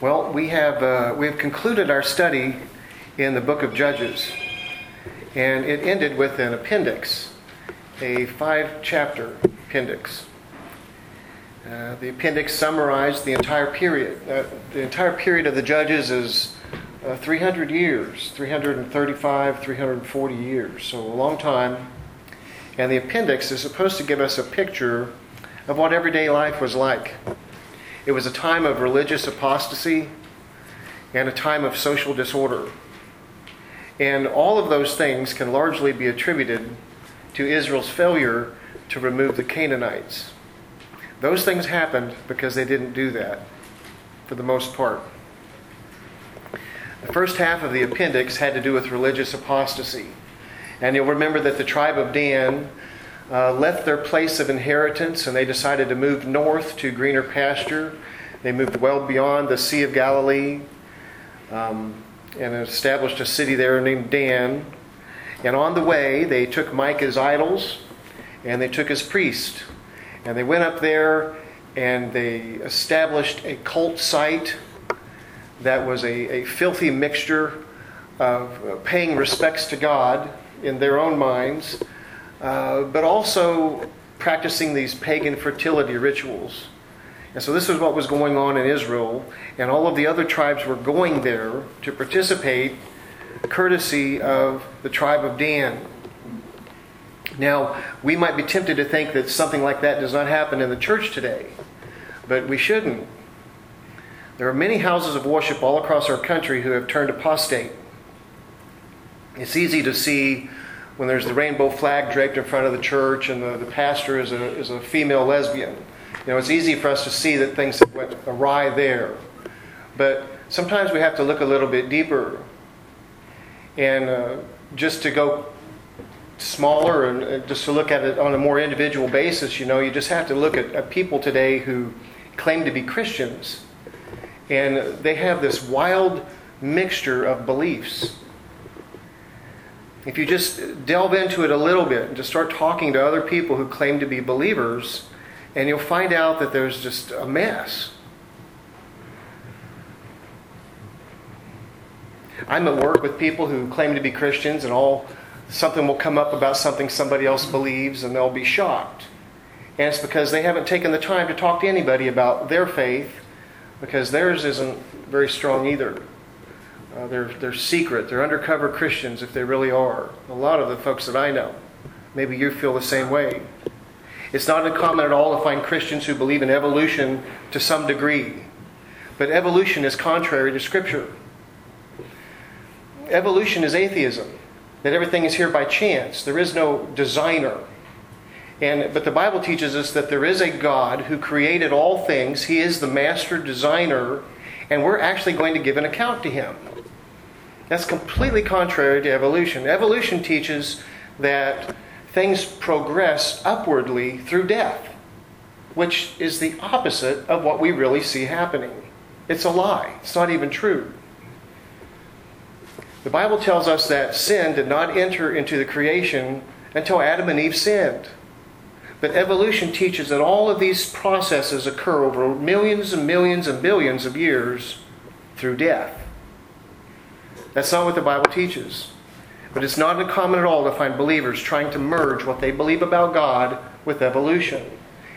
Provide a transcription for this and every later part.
Well, we have uh, we have concluded our study in the book of Judges, and it ended with an appendix, a five-chapter appendix. Uh, the appendix summarized the entire period. Uh, the entire period of the Judges is uh, 300 years, 335, 340 years, so a long time. And the appendix is supposed to give us a picture of what everyday life was like. It was a time of religious apostasy and a time of social disorder. And all of those things can largely be attributed to Israel's failure to remove the Canaanites. Those things happened because they didn't do that, for the most part. The first half of the appendix had to do with religious apostasy. And you'll remember that the tribe of Dan uh, left their place of inheritance and they decided to move north to greener pasture. They moved well beyond the Sea of Galilee um, and established a city there named Dan. And on the way, they took Micah's idols and they took his priest. And they went up there and they established a cult site that was a, a filthy mixture of paying respects to God in their own minds uh, but also practicing these pagan fertility rituals. And so this is what was going on in Israel, and all of the other tribes were going there to participate, courtesy of the tribe of Dan. Now, we might be tempted to think that something like that does not happen in the church today, but we shouldn't. There are many houses of worship all across our country who have turned apostate. It's easy to see when there's the rainbow flag draped in front of the church and the, the pastor is a, is a female lesbian. You know, it's easy for us to see that things went awry there. But sometimes we have to look a little bit deeper. And uh, just to go smaller and uh, just to look at it on a more individual basis, you know, you just have to look at, at people today who claim to be Christians. And they have this wild mixture of beliefs if you just delve into it a little bit and just start talking to other people who claim to be believers, and you'll find out that there's just a mess. I'm at work with people who claim to be Christians, and all something will come up about something somebody else believes, and they'll be shocked. And it's because they haven't taken the time to talk to anybody about their faith, because theirs isn't very strong either. Uh, they're, they're secret. They're undercover Christians if they really are. A lot of the folks that I know. Maybe you feel the same way. It's not uncommon at all to find Christians who believe in evolution to some degree. But evolution is contrary to Scripture. Evolution is atheism, that everything is here by chance. There is no designer. And, but the Bible teaches us that there is a God who created all things. He is the master designer, and we're actually going to give an account to him. That's completely contrary to evolution. Evolution teaches that things progress upwardly through death, which is the opposite of what we really see happening. It's a lie, it's not even true. The Bible tells us that sin did not enter into the creation until Adam and Eve sinned. But evolution teaches that all of these processes occur over millions and millions and billions of years through death. That's not what the Bible teaches. But it's not uncommon at all to find believers trying to merge what they believe about God with evolution.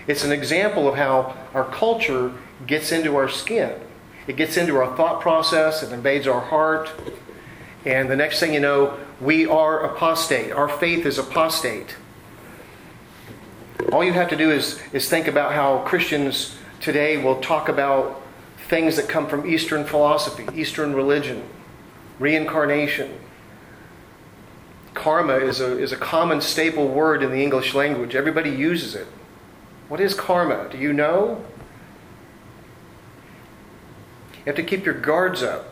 It's an example of how our culture gets into our skin. It gets into our thought process, it invades our heart, and the next thing you know, we are apostate. Our faith is apostate. All you have to do is, is think about how Christians today will talk about things that come from Eastern philosophy, Eastern religion reincarnation. Karma is a, is a common staple word in the English language. Everybody uses it. What is karma? Do you know? You have to keep your guards up.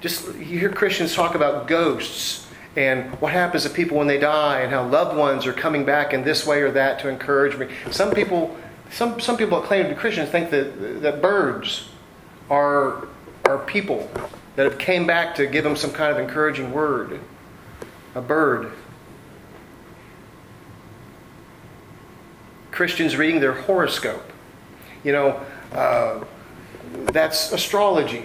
Just you hear Christians talk about ghosts and what happens to people when they die and how loved ones are coming back in this way or that to encourage me. Some people some, some people that claim to be Christians think that, that birds are, are people that have came back to give them some kind of encouraging word. A bird. Christians reading their horoscope. You know, uh, that's astrology.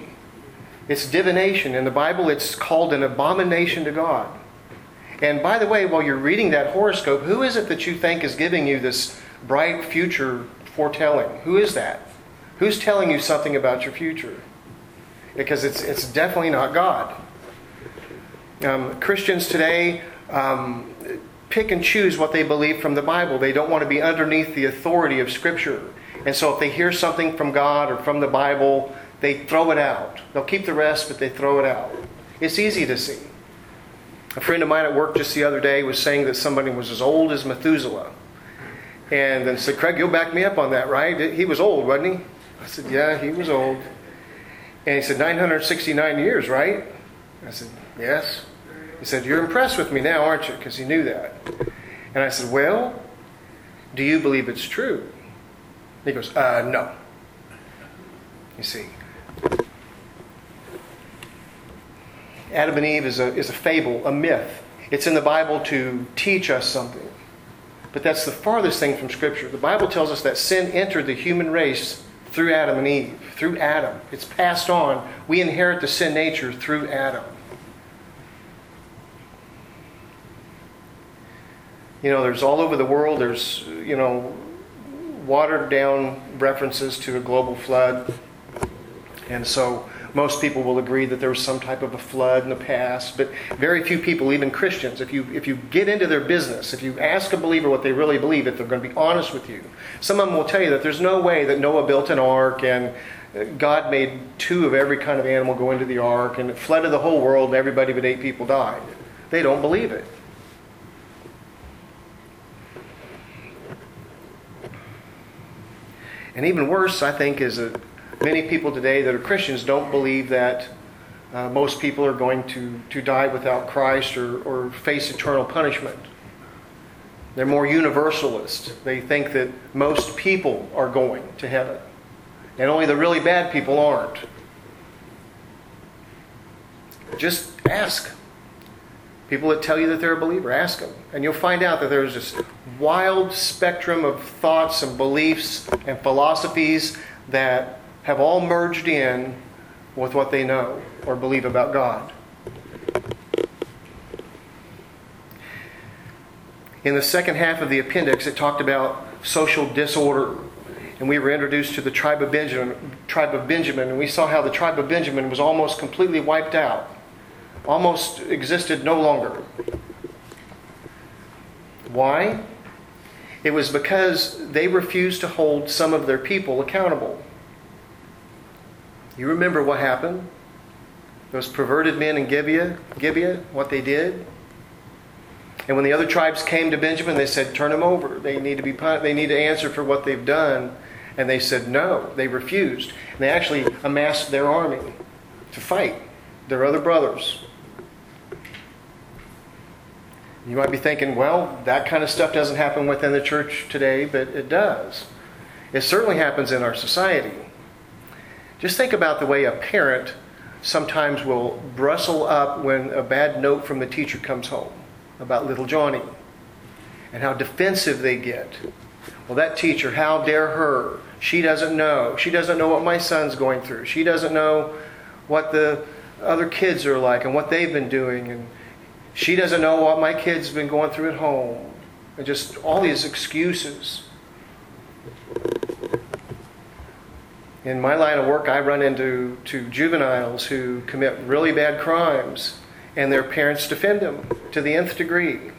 It's divination. In the Bible, it's called an abomination to God. And by the way, while you're reading that horoscope, who is it that you think is giving you this bright future foretelling? Who is that? Who's telling you something about your future? Because it's, it's definitely not God. Um, Christians today um, pick and choose what they believe from the Bible. They don't want to be underneath the authority of Scripture. And so if they hear something from God or from the Bible, they throw it out. They'll keep the rest, but they throw it out. It's easy to see. A friend of mine at work just the other day was saying that somebody was as old as Methuselah. And then said, Craig, you'll back me up on that, right? He was old, wasn't he? I said, Yeah, he was old. And he said, 969 years, right? I said, Yes. He said, You're impressed with me now, aren't you? Because he knew that. And I said, Well, do you believe it's true? He goes, uh, No. You see, Adam and Eve is a, is a fable, a myth. It's in the Bible to teach us something. But that's the farthest thing from Scripture. The Bible tells us that sin entered the human race through Adam and Eve, through Adam. It's passed on. We inherit the sin nature through Adam. You know, there's all over the world, there's, you know, watered down references to a global flood. And so most people will agree that there was some type of a flood in the past, but very few people, even Christians, if you, if you get into their business, if you ask a believer what they really believe, if they're going to be honest with you, some of them will tell you that there's no way that Noah built an ark and uh, God made two of every kind of animal go into the ark and it flooded the whole world and everybody but eight people died. They don't believe it. And even worse, I think, is that many people today that are Christians don't believe that uh, most people are going to, to die without Christ or, or face eternal punishment. They're more universalist. They think that most people are going to heaven, and only the really bad people aren't. Just ask. People that tell you that they're a believer, ask them. And you'll find out that there's this wild spectrum of thoughts and beliefs and philosophies that have all merged in with what they know or believe about God. In the second half of the appendix, it talked about social disorder. And we were introduced to the tribe of Benjamin, tribe of Benjamin, and we saw how the tribe of Benjamin was almost completely wiped out, almost existed no longer. Why? It was because they refused to hold some of their people accountable. You remember what happened? Those perverted men in Gibeah, Gibeah, what they did? And when the other tribes came to Benjamin, they said, "Turn them over. They need to be punished. they need to answer for what they've done." And they said no. They refused. And they actually amassed their army to fight their other brothers. You might be thinking, well, that kind of stuff doesn't happen within the church today, but it does. It certainly happens in our society. Just think about the way a parent sometimes will bristle up when a bad note from the teacher comes home about little Johnny and how defensive they get. Well, that teacher, how dare her? She doesn't know. She doesn't know what my son's going through. She doesn't know what the other kids are like and what they've been doing. And she doesn't know what my kid's been going through at home. And just all these excuses. In my line of work, I run into to juveniles who commit really bad crimes, and their parents defend them to the nth degree.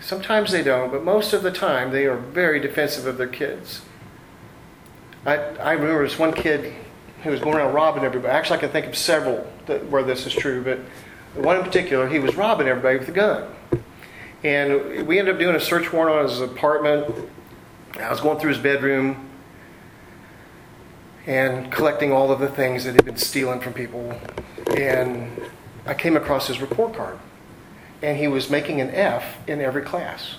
Sometimes they don't, but most of the time they are very defensive of their kids. I, I remember this one kid who was going around robbing everybody. Actually, I can think of several that, where this is true, but one in particular, he was robbing everybody with a gun. And we ended up doing a search warrant on his apartment. I was going through his bedroom and collecting all of the things that he'd been stealing from people. And I came across his report card. And he was making an F in every class,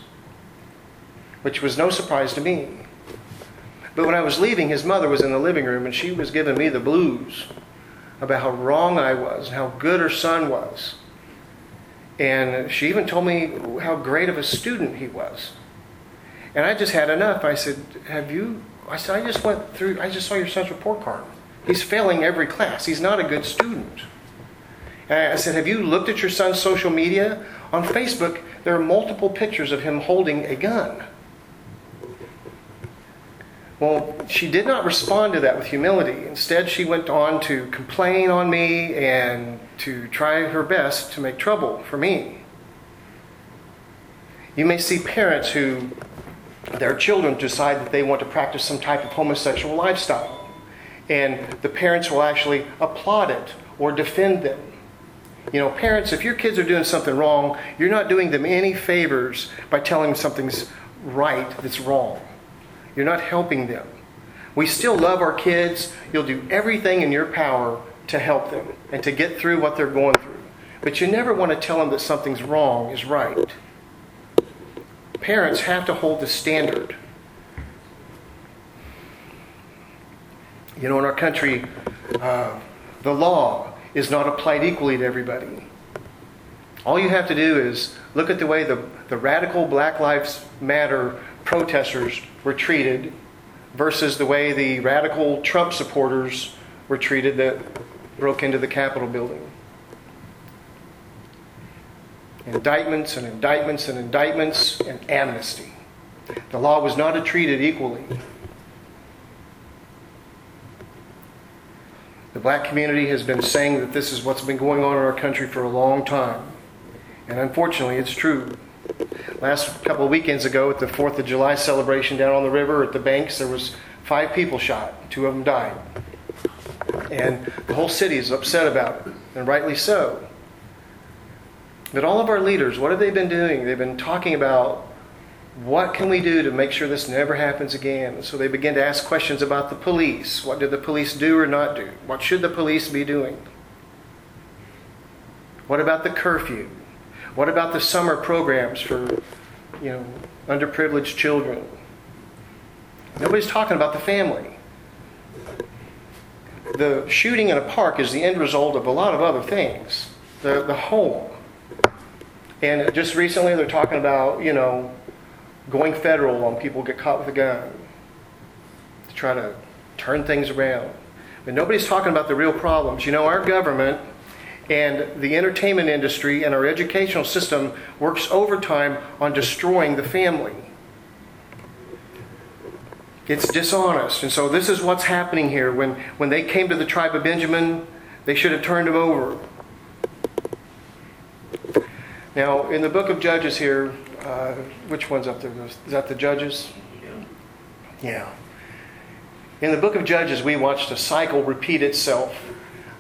which was no surprise to me. But when I was leaving, his mother was in the living room and she was giving me the blues about how wrong I was and how good her son was. And she even told me how great of a student he was. And I just had enough. I said, Have you I said, I just went through, I just saw your son's report card. He's failing every class. He's not a good student. And I said, Have you looked at your son's social media? On Facebook, there are multiple pictures of him holding a gun. Well, she did not respond to that with humility. Instead, she went on to complain on me and to try her best to make trouble for me. You may see parents who their children decide that they want to practice some type of homosexual lifestyle. And the parents will actually applaud it or defend them. You know, parents, if your kids are doing something wrong, you're not doing them any favors by telling them something's right that's wrong. You're not helping them. We still love our kids. You'll do everything in your power to help them and to get through what they're going through. But you never want to tell them that something's wrong is right. Parents have to hold the standard. You know, in our country, uh, the law is not applied equally to everybody. All you have to do is look at the way the, the radical Black Lives Matter protesters were treated versus the way the radical Trump supporters were treated that broke into the Capitol building. Indictments and indictments and indictments and amnesty. The law was not treated equally. The black community has been saying that this is what's been going on in our country for a long time. And unfortunately, it's true. Last couple of weekends ago at the 4th of July celebration down on the river at the banks, there was five people shot. Two of them died. And the whole city is upset about it, and rightly so. But all of our leaders, what have they been doing? They've been talking about what can we do to make sure this never happens again? So they begin to ask questions about the police. What did the police do or not do? What should the police be doing? What about the curfew? What about the summer programs for, you know, underprivileged children? Nobody's talking about the family. The shooting in a park is the end result of a lot of other things. The, the home. And just recently they're talking about, you know, going federal when people get caught with a gun to try to turn things around. But nobody's talking about the real problems. You know, our government and the entertainment industry and our educational system works overtime on destroying the family. It's dishonest. And so this is what's happening here. When, when they came to the tribe of Benjamin, they should have turned him over. Now, in the book of Judges here, uh, which one's up there? Is that the Judges? Yeah. In the book of Judges, we watched a cycle repeat itself.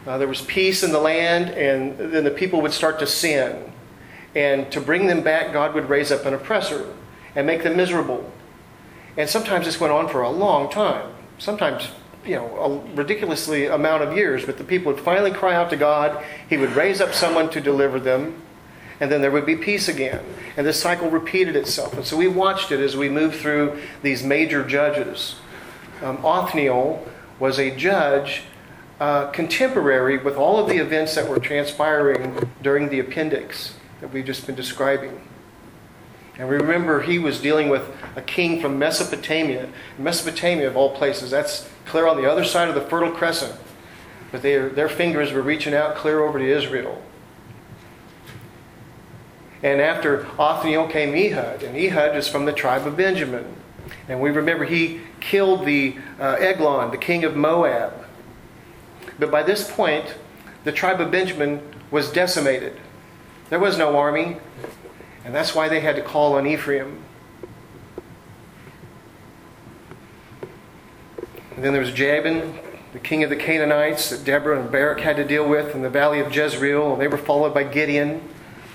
Uh, there was peace in the land, and then the people would start to sin. And to bring them back, God would raise up an oppressor and make them miserable. And sometimes this went on for a long time. Sometimes, you know, a ridiculously amount of years. But the people would finally cry out to God. He would raise up someone to deliver them and then there would be peace again. And this cycle repeated itself. And so we watched it as we moved through these major judges. Um, Othniel was a judge uh, contemporary with all of the events that were transpiring during the appendix that we've just been describing. And remember, he was dealing with a king from Mesopotamia. Mesopotamia, of all places, that's clear on the other side of the Fertile Crescent. But their fingers were reaching out clear over to Israel. And after Othniel came Ehud, and Ehud is from the tribe of Benjamin. And we remember he killed the uh, Eglon, the king of Moab. But by this point, the tribe of Benjamin was decimated. There was no army, and that's why they had to call on Ephraim. And then there was Jabin, the king of the Canaanites that Deborah and Barak had to deal with in the valley of Jezreel, and they were followed by Gideon.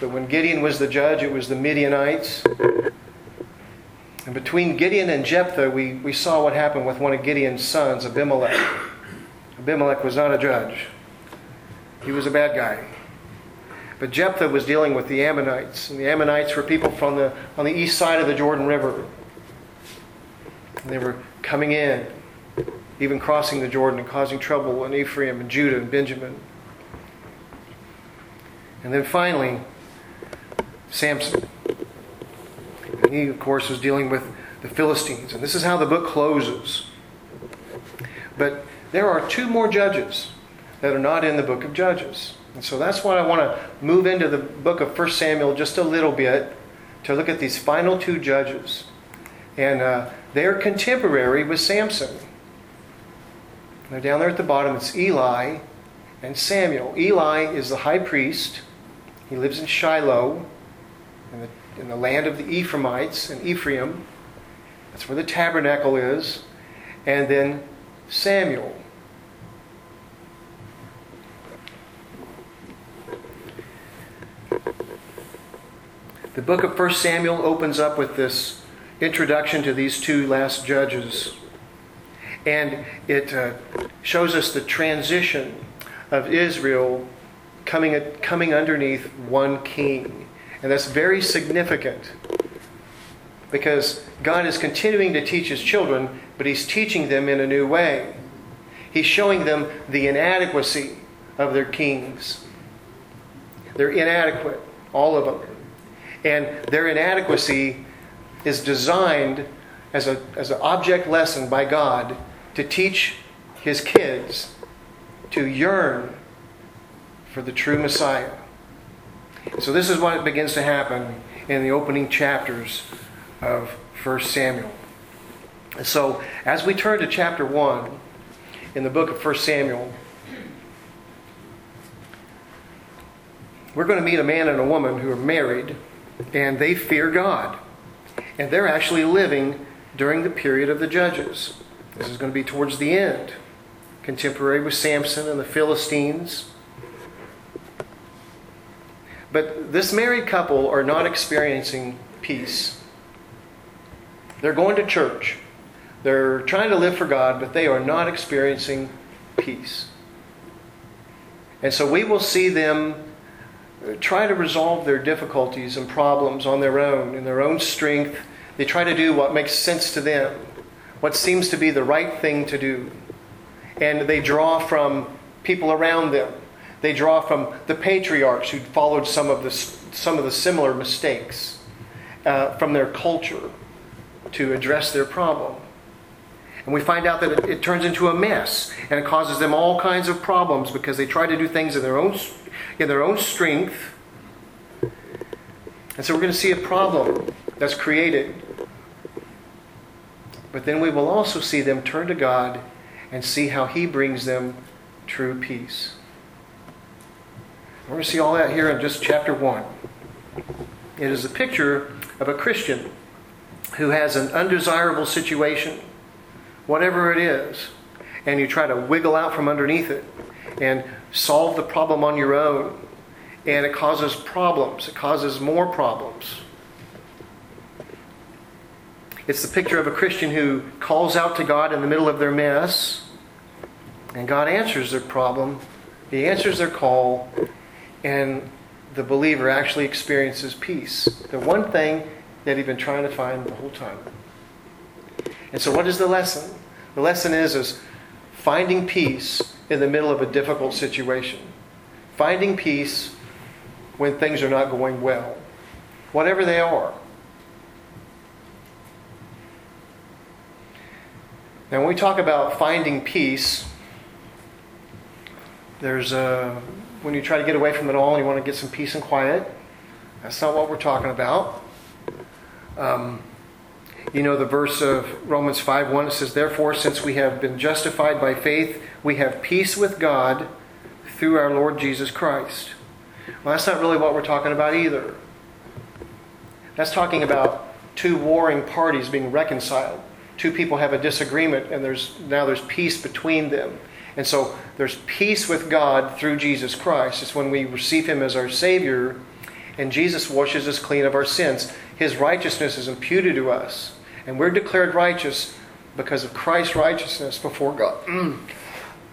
But when Gideon was the judge, it was the Midianites. And between Gideon and Jephthah, we, we saw what happened with one of Gideon's sons, Abimelech. Abimelech was not a judge, he was a bad guy. But Jephthah was dealing with the Ammonites. And the Ammonites were people from the, on the east side of the Jordan River. And they were coming in, even crossing the Jordan and causing trouble in Ephraim and Judah and Benjamin. And then finally, Samson. And he, of course, was dealing with the Philistines. And this is how the book closes. But there are two more judges that are not in the book of Judges. And so that's why I want to move into the book of 1 Samuel just a little bit to look at these final two judges. And uh, they're contemporary with Samson. They're down there at the bottom. It's Eli and Samuel. Eli is the high priest. He lives in Shiloh, in the, in the land of the Ephraimites in Ephraim. That's where the tabernacle is. And then Samuel. The book of 1 Samuel opens up with this introduction to these two last judges. And it uh, shows us the transition of Israel coming, coming underneath one king. And that's very significant because God is continuing to teach his children, but he's teaching them in a new way. He's showing them the inadequacy of their kings. They're inadequate, all of them. And their inadequacy is designed as, a, as an object lesson by God to teach his kids to yearn for the true Messiah. So, this is what begins to happen in the opening chapters of 1 Samuel. So, as we turn to chapter 1 in the book of 1 Samuel, we're going to meet a man and a woman who are married and they fear God. And they're actually living during the period of the judges. This is going to be towards the end, contemporary with Samson and the Philistines. But this married couple are not experiencing peace. They're going to church. They're trying to live for God, but they are not experiencing peace. And so we will see them uh, try to resolve their difficulties and problems on their own, in their own strength. They try to do what makes sense to them, what seems to be the right thing to do. And they draw from people around them. They draw from the patriarchs who followed some of the, some of the similar mistakes uh, from their culture to address their problem. And we find out that it, it, turns into a mess and it causes them all kinds of problems because they try to do things in their own in their own strength. And so we're going to see a problem that's created. But then we will also see them turn to God and see how He brings them true peace. We're going to see all that here in just chapter 1. It is a picture of a Christian who has an undesirable situation, whatever it is, and you try to wiggle out from underneath it and solve the problem on your own. And it causes problems, it causes more problems. It's the picture of a Christian who calls out to God in the middle of their mess, and God answers their problem, He answers their call, and the believer actually experiences peace. The one thing that he'd been trying to find the whole time. And so, what is the lesson? The lesson is, is finding peace in the middle of a difficult situation, finding peace when things are not going well, whatever they are. Now, when we talk about finding peace, there's a, when you try to get away from it all and you want to get some peace and quiet. That's not what we're talking about. Um, you know the verse of Romans 5 1, it says, Therefore, since we have been justified by faith, we have peace with God through our Lord Jesus Christ. Well, that's not really what we're talking about either. That's talking about two warring parties being reconciled. Two people have a disagreement, and there's now there's peace between them. And so there's peace with God through Jesus Christ. It's when we receive Him as our Savior, and Jesus washes us clean of our sins. His righteousness is imputed to us. And we're declared righteous because of Christ's righteousness before God.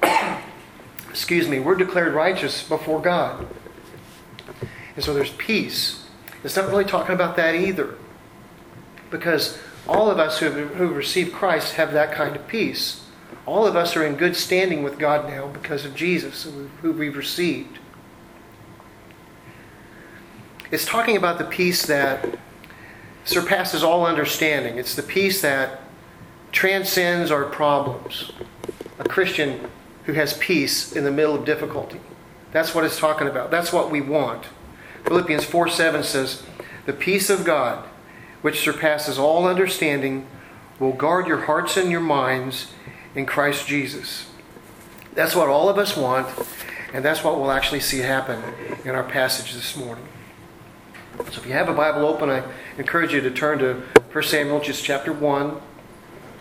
Excuse me, we're declared righteous before God. And so there's peace. It's not really talking about that either. Because all of us who have, who received Christ have that kind of peace. All of us are in good standing with God now because of Jesus, who we've received. It's talking about the peace that surpasses all understanding. It's the peace that transcends our problems. a Christian who has peace in the middle of difficulty. That's what it's talking about. That's what we want. Philippians 4 7 says, The peace of God, which surpasses all understanding, will guard your hearts and your minds in Christ Jesus. That's what all of us want, and that's what we'll actually see happen in our passage this morning. So if you have a Bible open, I encourage you to turn to 1 Samuel, just chapter 1.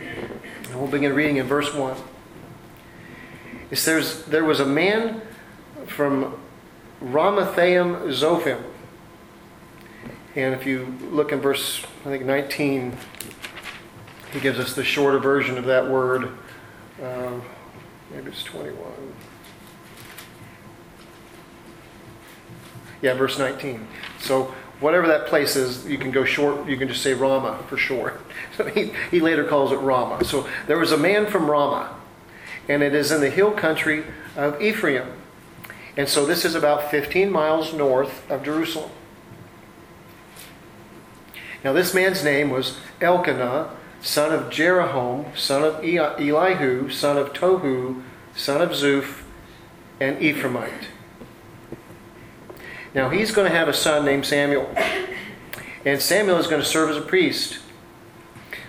And we'll begin reading in verse 1. It says, There was a man from Ramathaim Zophim. And if you look in verse, I think 19, he gives us the shorter version of that word. Um, maybe it's 21. Yeah, verse 19. So whatever that place is, you can go short, you can just say Ramah for short. So he, he later calls it Ramah. So there was a man from Ramah, and it is in the hill country of Ephraim. And so this is about 15 miles north of Jerusalem. Now this man's name was Elkanah, son of Jeroham, son of Elihu, son of Tohu, son of Zuph, and Ephraimite. Now he's going to have a son named Samuel. And Samuel is going to serve as a priest.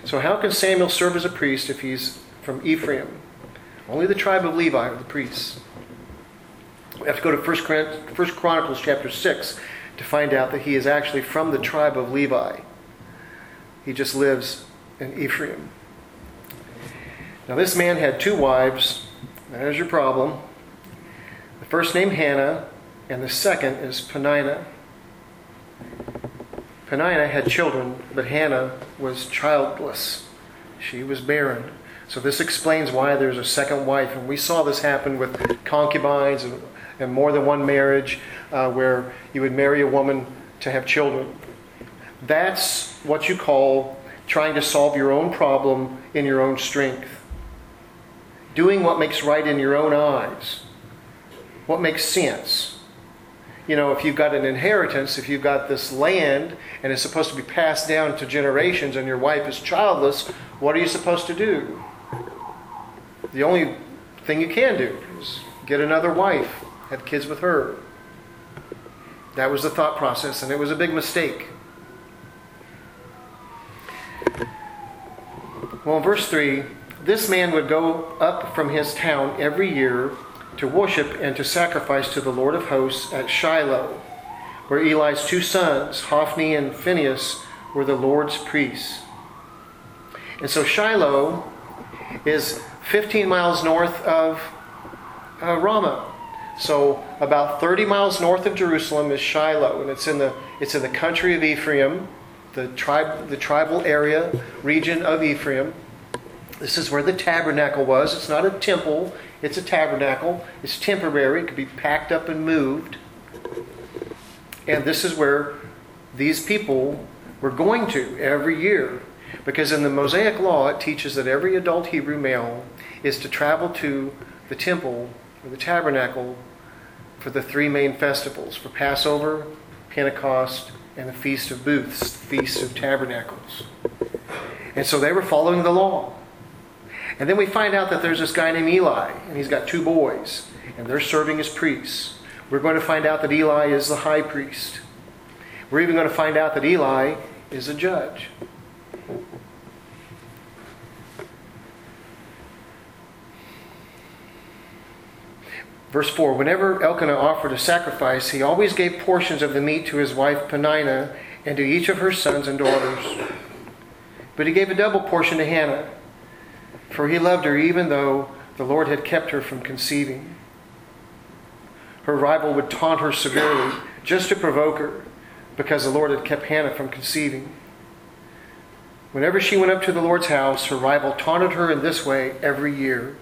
So, how can Samuel serve as a priest if he's from Ephraim? Only the tribe of Levi are the priests. We have to go to 1 Chronicles chapter 6 to find out that he is actually from the tribe of Levi. He just lives in Ephraim. Now, this man had two wives. There's your problem. The first name Hannah, and the second is Peninnah. Peninnah had children, but Hannah was childless. She was barren. So this explains why there's a second wife. And we saw this happen with concubines and, and more than one marriage uh, where you would marry a woman to have children. That's what you call trying to solve your own problem in your own strength. Doing what makes right in your own eyes. What makes sense you know, if you've got an inheritance, if you've got this land and it's supposed to be passed down to generations and your wife is childless, what are you supposed to do? The only thing you can do is get another wife, have kids with her. That was the thought process, and it was a big mistake. Well, in verse 3, this man would go up from his town every year to worship and to sacrifice to the Lord of hosts at Shiloh, where Eli's two sons, Hophni and Phinehas, were the Lord's priests. And so Shiloh is 15 miles north of uh, Ramah. So about 30 miles north of Jerusalem is Shiloh, and it's in the it's in the country of Ephraim, the tribe the tribal area region of Ephraim. This is where the tabernacle was. It's not a temple, it's a tabernacle. It's temporary, it could be packed up and moved. And this is where these people were going to every year. Because in the Mosaic Law, it teaches that every adult Hebrew male is to travel to the temple or the tabernacle for the three main festivals for Passover, Pentecost, and the Feast of Booths, the Feast of Tabernacles. And so they were following the law. And then we find out that there's this guy named Eli, and he's got two boys, and they're serving as priests. We're going to find out that Eli is the high priest. We're even going to find out that Eli is a judge. Verse 4 Whenever Elkanah offered a sacrifice, he always gave portions of the meat to his wife Peninnah and to each of her sons and daughters. But he gave a double portion to Hannah for he loved her even though the Lord had kept her from conceiving. Her rival would taunt her severely just to provoke her because the Lord had kept Hannah from conceiving. Whenever she went up to the Lord's house, her rival taunted her in this way every year.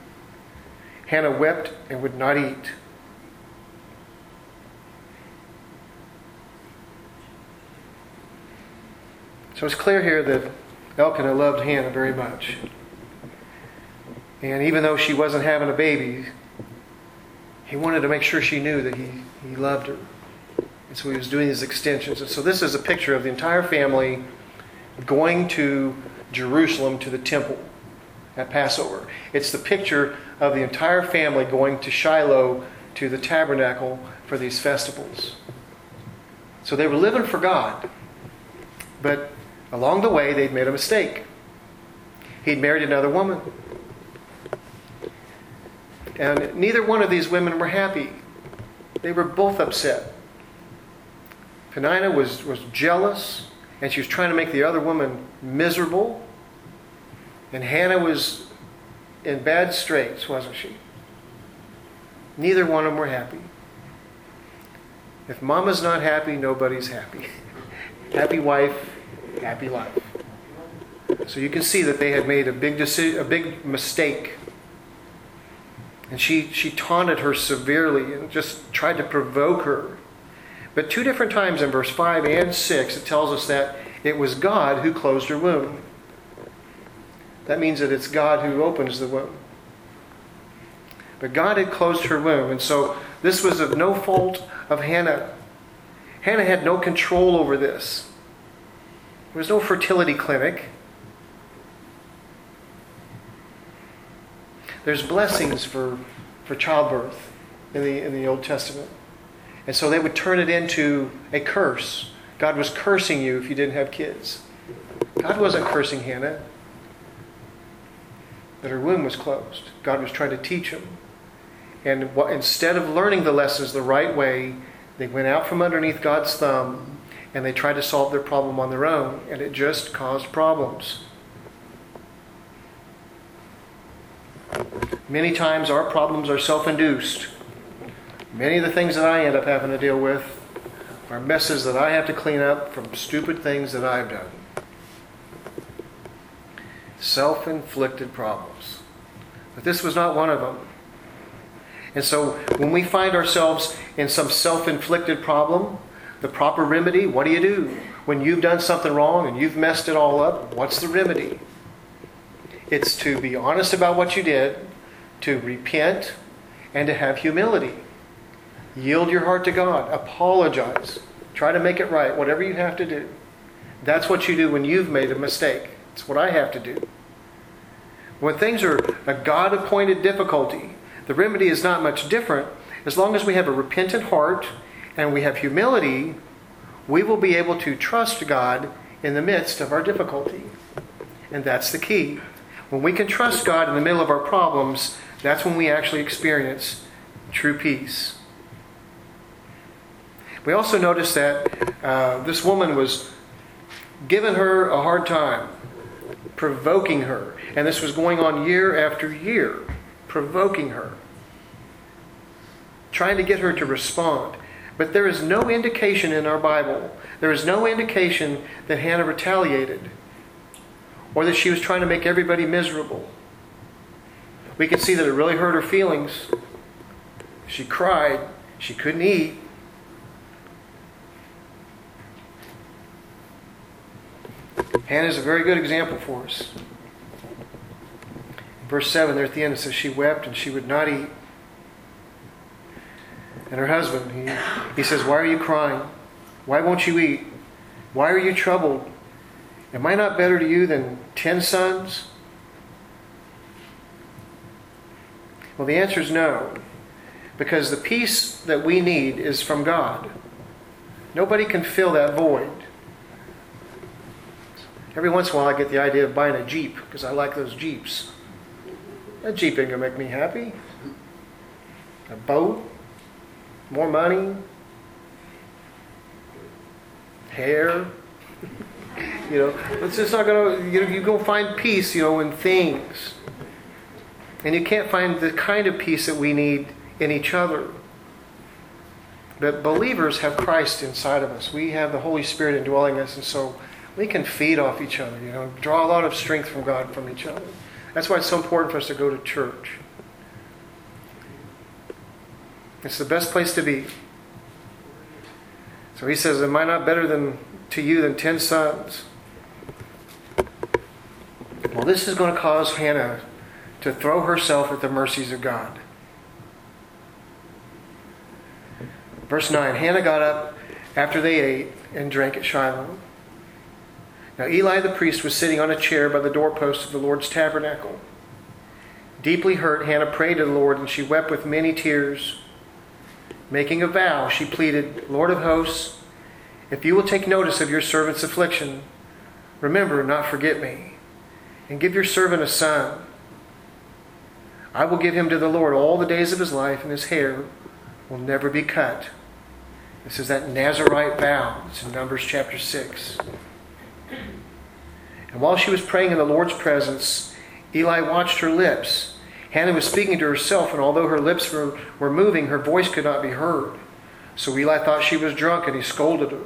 Hannah wept and would not eat. So it's clear here that Elkanah loved Hannah very much. And even though she wasn't having a baby, he wanted to make sure she knew that he, he loved her. And so he was doing these extensions. And so this is a picture of the entire family going to Jerusalem to the temple at Passover. It's the picture of the entire family going to Shiloh to the tabernacle for these festivals. So they were living for God. But along the way, they'd made a mistake. He'd married another woman. And neither one of these women were happy. They were both upset. Peninnah was, was jealous, and she was trying to make the other woman miserable. And Hannah was in bad straits, wasn't she? Neither one of them were happy. If mama's not happy, nobody's happy. happy wife, happy life. So you can see that they had made a big decision, a big mistake. And she, she taunted her severely and just tried to provoke her. But two different times in verse 5 and 6, it tells us that it was God who closed her womb. That means that it's God who opens the womb. But God had closed her womb, and so this was of no fault of Hannah. Hannah had no control over this. There was no fertility clinic. There's blessings for, for childbirth in the, in the Old Testament. And so they would turn it into a curse. God was cursing you if you didn't have kids. God wasn't cursing Hannah, but her womb was closed. God was trying to teach him. And instead of learning the lessons the right way, they went out from underneath God's thumb and they tried to solve their problem on their own, and it just caused problems. Many times our problems are self induced. Many of the things that I end up having to deal with are messes that I have to clean up from stupid things that I've done. Self inflicted problems. But this was not one of them. And so when we find ourselves in some self inflicted problem, the proper remedy, what do you do? When you've done something wrong and you've messed it all up, what's the remedy? It's to be honest about what you did, to repent, and to have humility. Yield your heart to God. Apologize. Try to make it right, whatever you have to do. That's what you do when you've made a mistake. It's what I have to do. When things are a God appointed difficulty, the remedy is not much different. As long as we have a repentant heart and we have humility, we will be able to trust God in the midst of our difficulty. And that's the key. When we can trust God in the middle of our problems, that's when we actually experience true peace. We also notice that uh, this woman was giving her a hard time, provoking her. And this was going on year after year, provoking her, trying to get her to respond. But there is no indication in our Bible, there is no indication that Hannah retaliated or that she was trying to make everybody miserable. We can see that it really hurt her feelings. She cried, she couldn't eat. Hannah is a very good example for us. Verse 7 there at the end it says, She wept and she would not eat. And her husband, he, he says, Why are you crying? Why won't you eat? Why are you troubled? Am I not better to you than ten sons? Well, the answer is no. Because the peace that we need is from God. Nobody can fill that void. Every once in a while, I get the idea of buying a Jeep because I like those Jeeps. That Jeep ain't to make me happy. A boat, more money, hair. you know, it's just not to, you know, you go find peace, you know, in things. And you can't find the kind of peace that we need in each other. But believers have Christ inside of us. We have the Holy Spirit indwelling us, and so we can feed off each other, you know, draw a lot of strength from God from each other. That's why it's so important for us to go to church. It's the best place to be. So he says, Am I not better than to you than ten sons? Well, this is going to cause Hannah to throw herself at the mercies of God. Verse 9 Hannah got up after they ate and drank at Shiloh. Now Eli the priest was sitting on a chair by the doorpost of the Lord's tabernacle. Deeply hurt, Hannah prayed to the Lord, and she wept with many tears. Making a vow, she pleaded, Lord of hosts, if you will take notice of your servant's affliction, remember not forget me, and give your servant a son. I will give him to the Lord all the days of his life, and his hair will never be cut. This is that Nazarite vow. It's in Numbers chapter 6. And while she was praying in the Lord's presence, Eli watched her lips. Hannah was speaking to herself, and although her lips were, were moving, her voice could not be heard. So Eli thought she was drunk, and he scolded her.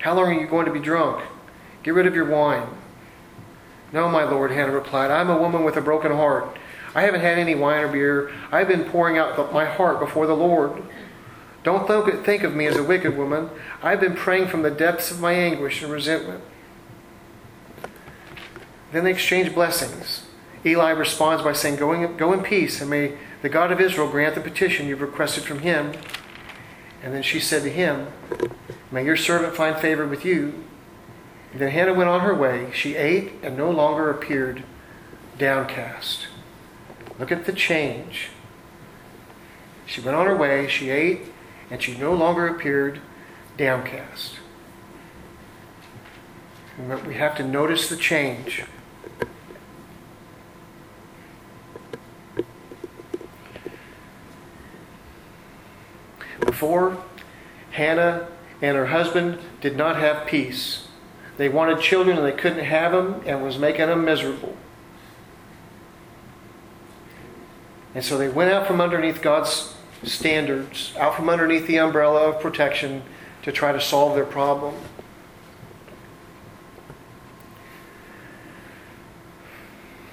How long are you going to be drunk? Get rid of your wine. No, my lord, Hannah replied. I'm a woman with a broken heart. I haven't had any wine or beer. I've been pouring out my heart before the Lord. Don't think of me as a wicked woman. I've been praying from the depths of my anguish and resentment. Then they exchange blessings. Eli responds by saying, Go in, go in peace, and may the God of Israel grant the petition you've requested from him. And then she said to him, May your servant find favor with you. And then Hannah went on her way. She ate and no longer appeared downcast. Look at the change. She went on her way, she ate, and she no longer appeared downcast. We have to notice the change. Before, Hannah and her husband did not have peace. They wanted children and they couldn't have them and was making them miserable. And so they went out from underneath God's standards, out from underneath the umbrella of protection to try to solve their problem.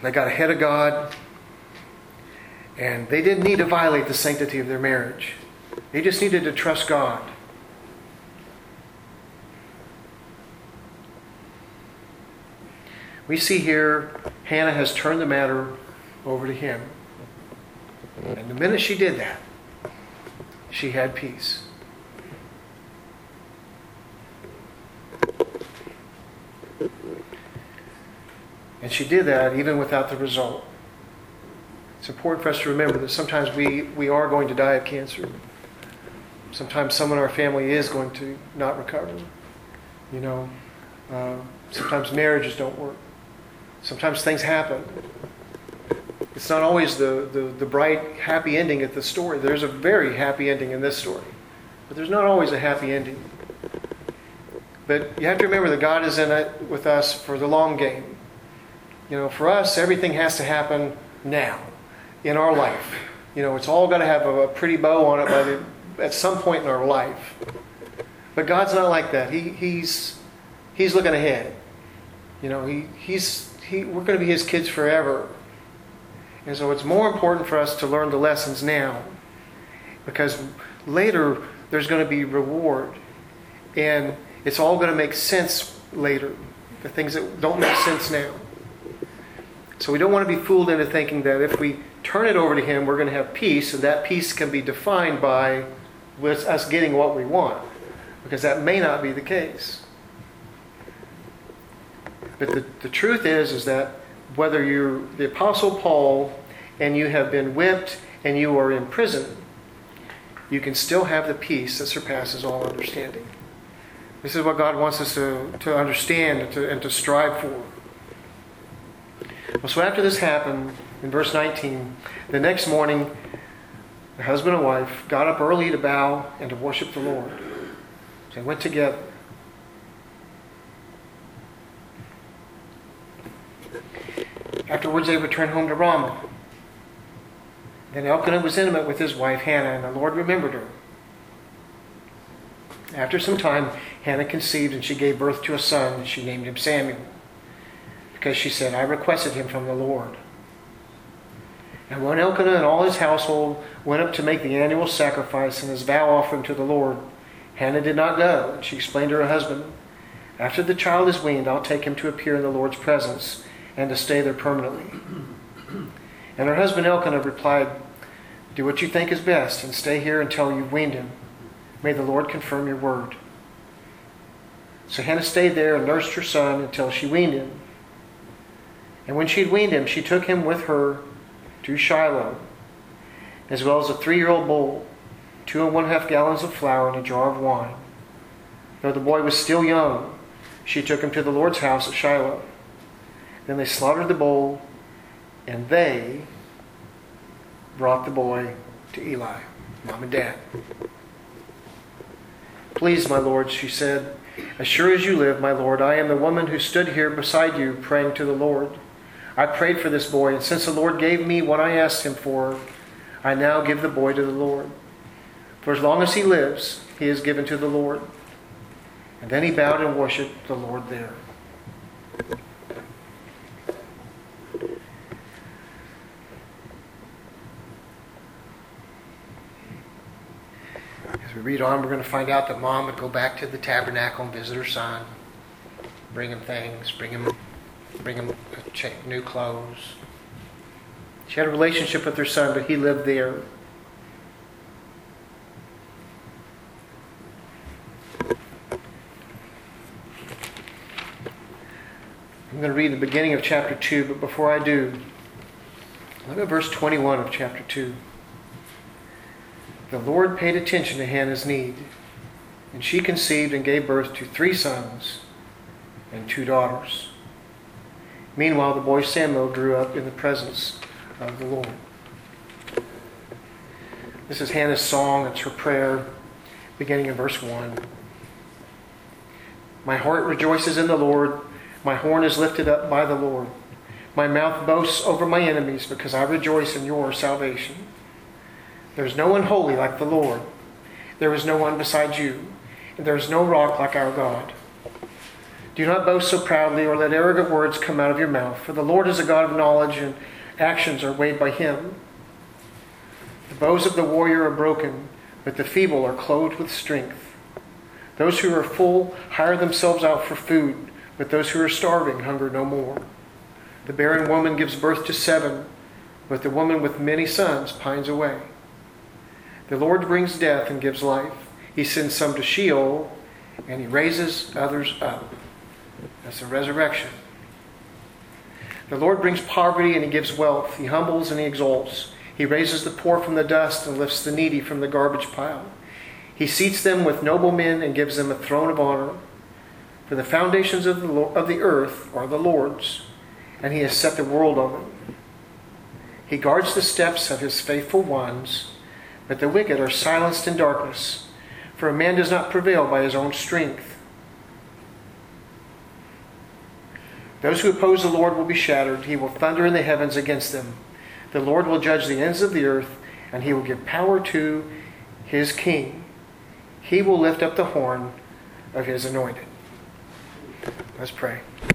They got ahead of God, and they didn't need to violate the sanctity of their marriage. They just needed to trust God. We see here Hannah has turned the matter over to him. And the minute she did that, she had peace. And she did that even without the result. It's important for us to remember that sometimes we, we are going to die of cancer. Sometimes someone in our family is going to not recover. You know, uh, sometimes marriages don't work. Sometimes things happen. It's not always the, the, the bright, happy ending at the story. There's a very happy ending in this story, but there's not always a happy ending. But you have to remember that God is in it with us for the long game. You know, for us, everything has to happen now in our life. You know, it's all got to have a, a pretty bow on it by the, at some point in our life. But God's not like that. He, he's, he's looking ahead. You know, he, he's he, we're going to be his kids forever. And so it's more important for us to learn the lessons now because later there's going to be reward. And it's all going to make sense later, the things that don't make sense now. So we don't want to be fooled into thinking that if we turn it over to Him, we're going to have peace, and that peace can be defined by us getting what we want, because that may not be the case. But the, the truth is, is that whether you're the Apostle Paul and you have been whipped and you are in prison, you can still have the peace that surpasses all understanding. This is what God wants us to, to understand and to, and to strive for. So after this happened, in verse 19, the next morning, the husband and wife got up early to bow and to worship the Lord. They went together. Afterwards, they returned home to Ramah. Then Elkanah was intimate with his wife Hannah, and the Lord remembered her. After some time, Hannah conceived, and she gave birth to a son, and she named him Samuel, because she said, I requested him from the Lord. And when Elkanah and all his household went up to make the annual sacrifice and his vow offering to the Lord, Hannah did not go, and she explained to her husband, After the child is weaned, I'll take him to appear in the Lord's presence and to stay there permanently. And her husband Elkanah replied, Do what you think is best and stay here until you've weaned him. May the Lord confirm your word. So Hannah stayed there and nursed her son until she weaned him. And when she had weaned him, she took him with her to Shiloh, as well as a three year old bull, two and one half gallons of flour, and a jar of wine. Though the boy was still young, she took him to the Lord's house at Shiloh. Then they slaughtered the bull, and they brought the boy to Eli, mom and dad. Please, my Lord, she said, as sure as you live, my Lord, I am the woman who stood here beside you praying to the Lord. I prayed for this boy, and since the Lord gave me what I asked him for, I now give the boy to the Lord. For as long as he lives, he is given to the Lord. And then he bowed and worshiped the Lord there. As we read on, we're going to find out that mom would go back to the tabernacle and visit her son, bring him things, bring him, bring him new clothes. She had a relationship with her son, but he lived there. I'm going to read the beginning of chapter 2, but before I do, look at verse 21 of chapter 2. The Lord paid attention to Hannah's need, and she conceived and gave birth to three sons and two daughters. Meanwhile, the boy Samuel grew up in the presence of the Lord. This is Hannah's song, it's her prayer, beginning in verse 1. My heart rejoices in the Lord, my horn is lifted up by the Lord. My mouth boasts over my enemies because I rejoice in your salvation. There is no one holy like the Lord. There is no one beside you, and there is no rock like our God. Do not boast so proudly or let arrogant words come out of your mouth, for the Lord is a God of knowledge and actions are weighed by him. The bows of the warrior are broken, but the feeble are clothed with strength. Those who are full hire themselves out for food, but those who are starving hunger no more. The barren woman gives birth to seven, but the woman with many sons pines away. The Lord brings death and gives life. He sends some to Sheol, and he raises others up. That's the resurrection. The Lord brings poverty and he gives wealth. He humbles and he exalts. He raises the poor from the dust and lifts the needy from the garbage pile. He seats them with noble men and gives them a throne of honor. For the foundations of the, of the earth are the Lord's, and he has set the world on them. He guards the steps of his faithful ones but the wicked are silenced in darkness, for a man does not prevail by his own strength. Those who oppose the Lord will be shattered. He will thunder in the heavens against them. The Lord will judge the ends of the earth, and he will give power to his king. He will lift up the horn of his anointed. Let's pray.